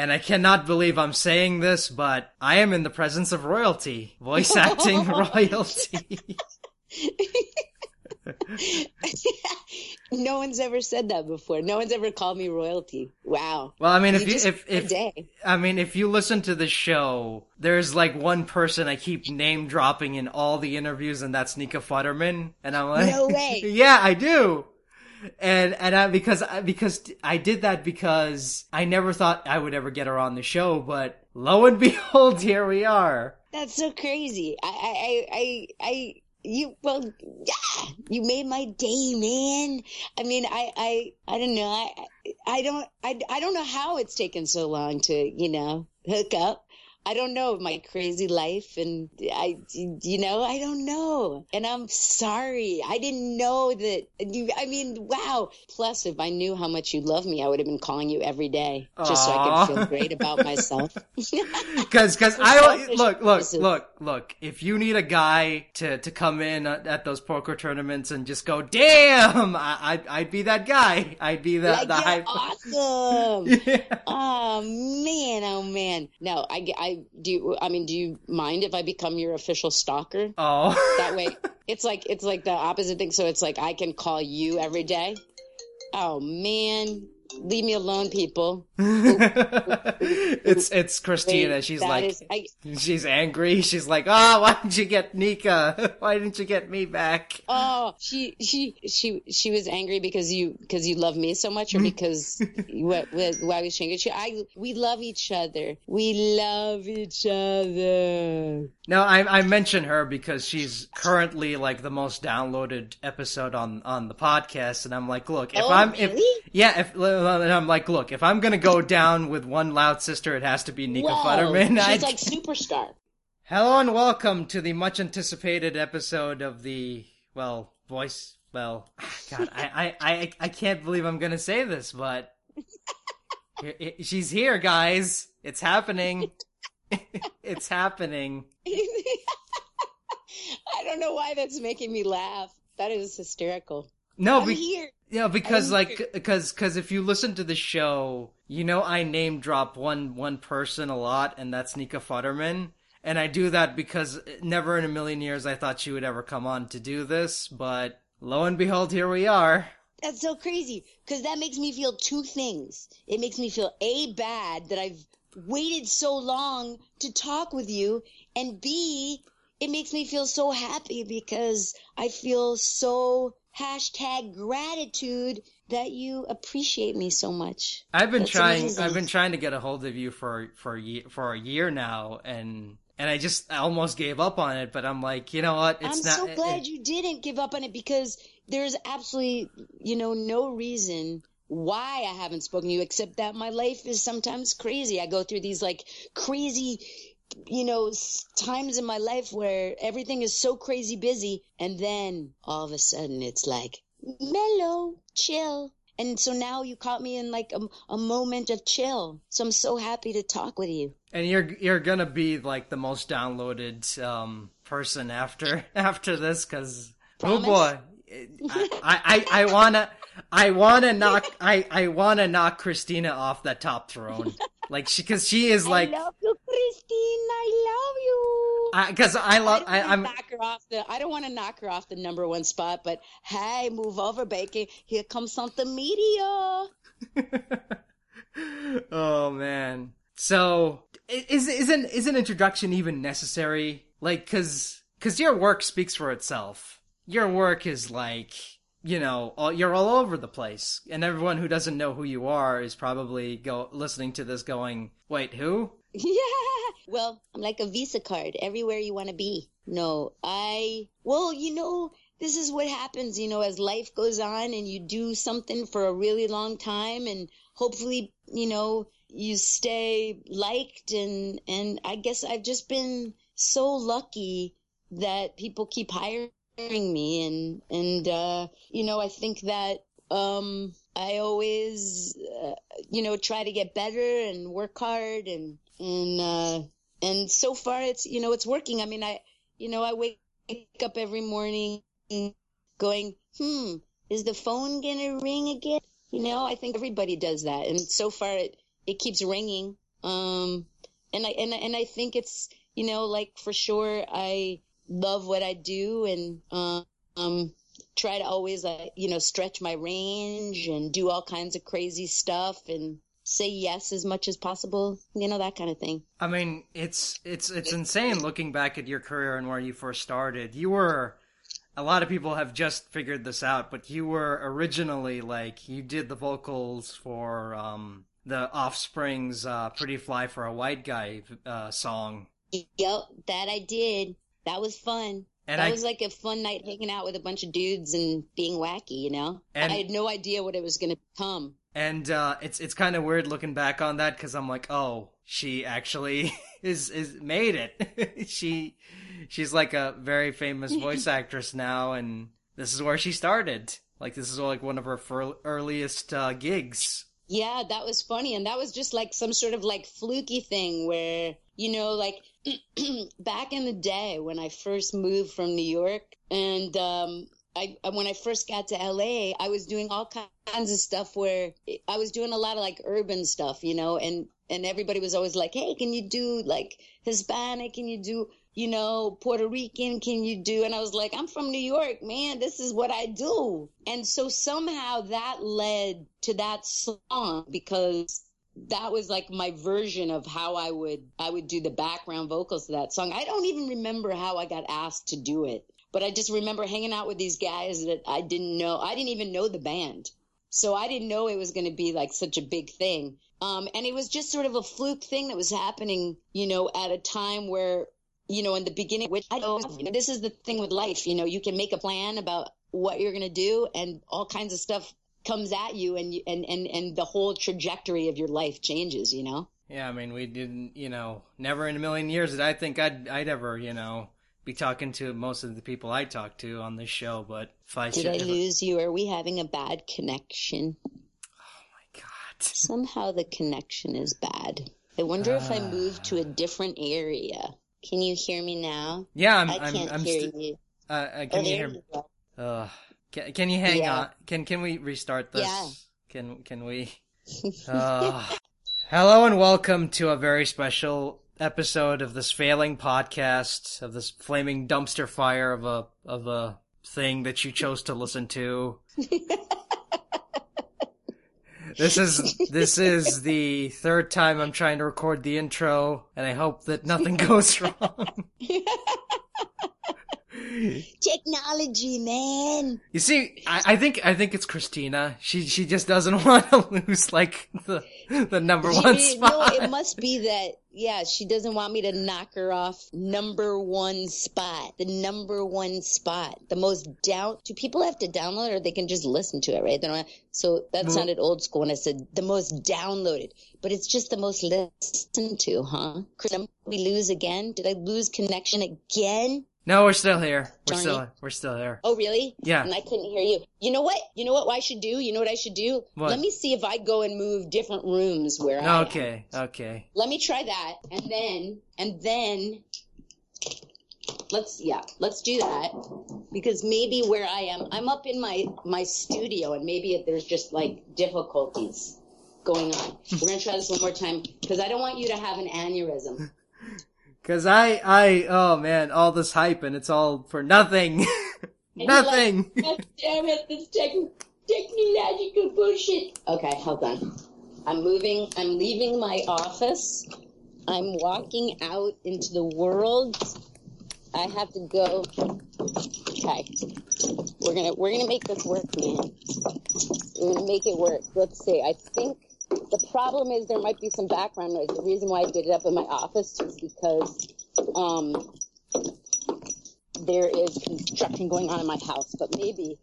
and I cannot believe I'm saying this, but I am in the presence of royalty. Voice acting royalty. no one's ever said that before. No one's ever called me royalty. Wow. Well, I mean, You if you, if, if, day. I mean, if you listen to the show, there's like one person I keep name dropping in all the interviews, and that's Nika Futterman. And I'm like, No way. yeah, I do. And, and I, because, I- because I did that because I never thought I would ever get her on the show, but lo and behold, here we are. That's so crazy. I, I, I, I, you, well, yeah, you made my day, man. I mean, I, I, I don't know. I, I don't, I, I don't know how it's taken so long to, you know, hook up. I don't know my crazy life and I, you know, I don't know. And I'm sorry. I didn't know that you, I mean, wow. Plus, if I knew how much you love me, I would have been calling you every day just so I could feel great about myself. Cause, cause I look, look, look, look. If you need a guy to to come in at, at those poker tournaments and just go, damn, I, I'd I'd be that guy. I'd be the like, the hype. awesome. Yeah. Oh man, oh man. No, I, I do. I mean, do you mind if I become your official stalker? Oh, That way, it's like it's like the opposite thing. So it's like I can call you every day. Oh man, leave me alone, people. it's it's Christina. Wait, She's like, is- I, she's angry. She's like, oh, why didn't you get Nika? Why didn't you get me back? oh, she she she she was angry because you because you love me so much, or because what, what why was she angry? She, I we love each other. We love each other. No, I I mention her because she's currently like the most downloaded episode on on the podcast, and I'm like, look, if Oh, I'm if yeah, if and I'm like, look, if I'm gonna go down with one loud sister, it has to be Nika Whoa, Futterman. she's I- like superstar. Hello and welcome to the much anticipated episode of the well voice. Well, ah, God, I I I, I can't believe I'm gonna say this, but she's here, guys. It's happening. it's happening. I don't know why that's making me laugh. That is hysterical. No, be-. Yeah, because like, because because if you listen to the show, you know I name drop one one person a lot, and that's Nika Futterman, and I do that because uh, never in a million years I thought she would ever come on to do this, but lo and behold, here we are. That's so crazy because that makes me feel two things. It makes me feel A, bad that I've waited so long to talk with you, and B, it makes me feel so happy because I feel so hashtag gratitude that you appreciate me so much. I've been That's trying. amazing. I've been trying to get a hold of you for for a year, for a year now, and and I just I almost gave up on it. But I'm like, you know what? It's I'm not. so glad it- you didn't give up on it because there's absolutely, you know, no reason why I haven't spoken to you except that my life is sometimes crazy. I go through these like crazy, you know, times in my life where everything is so crazy busy and then all of a sudden it's like mellow, chill. And so now you caught me in like a, a moment of chill. So I'm so happy to talk with you. And you're you're gonna be like the most downloaded um person after after this because oh boy, I, I I I wanna I wanna knock I I wanna knock Christina off that top throne like she because she is like I love you, Christine. I love you. because I, love I I, don't I'm knock her off the. I don't want to knock her off the number one spot, but hey, move over, Bacon. Here comes something media. oh man. So is isn't is an introduction even necessary? Like, cause cause your work speaks for itself. Your work is like you know all, you're all over the place, and everyone who doesn't know who you are is probably go listening to this going, "Wait, who?" Yeah. Well, I'm like a Visa card everywhere you want to be. No, I. Well, you know, this is what happens. You know, as life goes on and you do something for a really long time, and hopefully, you know, you stay liked. And and I guess I've just been so lucky that people keep hiring me, and and uh, you know, I think that um, I always, you know, try to get better and work hard and and uh, and so far it's you know it's working. I mean, I you know I wake up every morning going, hmm, is the phone gonna ring again? You know, I think everybody does that, and so far it it keeps ringing. Um, and I and and I think it's you know like for sure I love what I do and um try to always uh, you know stretch my range and do all kinds of crazy stuff and say yes as much as possible. You know that kind of thing. I mean, it's it's it's insane looking back at your career and where you first started. You were a lot of people have just figured this out, but you were originally like you did the vocals for um the Offspring's uh, "Pretty Fly for a White Guy" uh, song, Yep, that I did. That was fun. And that I was like a fun night hanging out with a bunch of dudes and being wacky, you know? And- I had no idea what it was going to become. and uh, it's it's kind of weird looking back on that because I'm like, oh, she actually is is made it. she she's like a very famous voice actress now, and this is where she started. Like this is like one of her fir- earliest uh, gigs. Yeah, that was funny. And that was just like some sort of like fluky thing where, you know, like back in the day when I first moved from New York and, um, I, when I first got to LA, I was doing all kinds of stuff where I was doing a lot of like urban stuff, you know, and, and everybody was always like, Hey, can you do like Hispanic? Can you do, you know, Puerto Rican? Can you do? And I was like, I'm from New York, man. This is what I do. And so somehow that led to that song because that was like my version of how I would I would do the background vocals to that song. I don't even remember how I got asked to do it, but I just remember hanging out with these guys that I didn't know. I didn't even know the band. So I didn't know it was going to be like such a big thing. Um, and it was just sort of a fluke thing that was happening, you know, at a time where, you know, in the beginning, which I know this is the thing with life, you know, you can make a plan about what you're going to do and all kinds of stuff comes at you and, you- and, and, and the whole trajectory of your life changes, you know? Yeah, I mean, we didn't, you know, never in a million years did I think I'd I'd ever, you know, be talking to most of the people I talk to on this show. But if I Did should, I lose you? Are we having a bad connection? Oh my god. Somehow the connection is bad. I wonder if I move to a different area. Can you hear me now? Yeah, I'm. I I'm. can't I'm hear st- you. uh, uh, Oh, can you there hear? you. Uh, can, can you hang Yeah. on? Can Can we restart this? Yeah. Can Can we? Uh, hello and welcome to a very special episode of this failing podcast of this flaming dumpster fire of a of a thing that you chose to listen to. This is this is the third time I'm trying to record the intro, and I hope that nothing goes wrong. Technology, man. You see, I, I think I think it's Christina. She she just doesn't want to lose like the the number one spot. No, it must be that. Yeah, she doesn't want me to knock her off number one spot. The number one spot. The most down. Do people have to download or they can just listen to it, right? They don't have, so that Well- sounded old school when I said the most downloaded, but it's just the most listened to, huh? Chris, we lose again? Did I lose connection again? No, we're still here. We're still we're still here. Oh, really? Yeah. And I couldn't hear you. You know what? You know what I should do? You know what I should do? What? Let me see if I go and move different rooms where I am. Okay, okay. Let me try that, and then, and then, let's yeah, let's do that because maybe where I am, I'm up in my my studio, and maybe there's just like difficulties going on. We're gonna try this one more time because I don't want you to have an aneurysm. Cause I I oh man, all this hype and it's all for nothing. nothing. God damn it, this tech, technological bullshit. Okay, hold on. I'm moving, I'm leaving my office. I'm walking out into the world. I have to go. Okay. We're gonna, we're gonna make this work, man. We're gonna make it work. Let's see. I think problem is there might be some background noise. The reason why I did it up in my office is because, um, there is construction going on in my house, but maybe.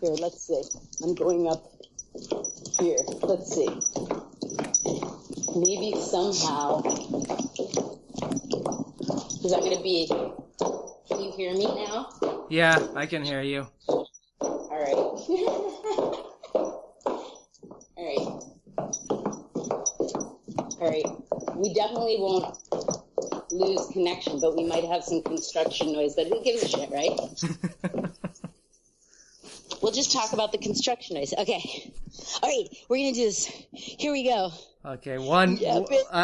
Here, let's see. I'm going up here. Let's see. Maybe somehow. I'm going to be. Can you hear me now? Yeah, I can hear you. All right. All right. All right. We definitely won't lose connection, but we might have some construction noise. But who gives a shit, right? We'll just talk about the construction noise. Okay. All right. We're gonna do this. Here we go. Okay, one. Yeah, uh, I,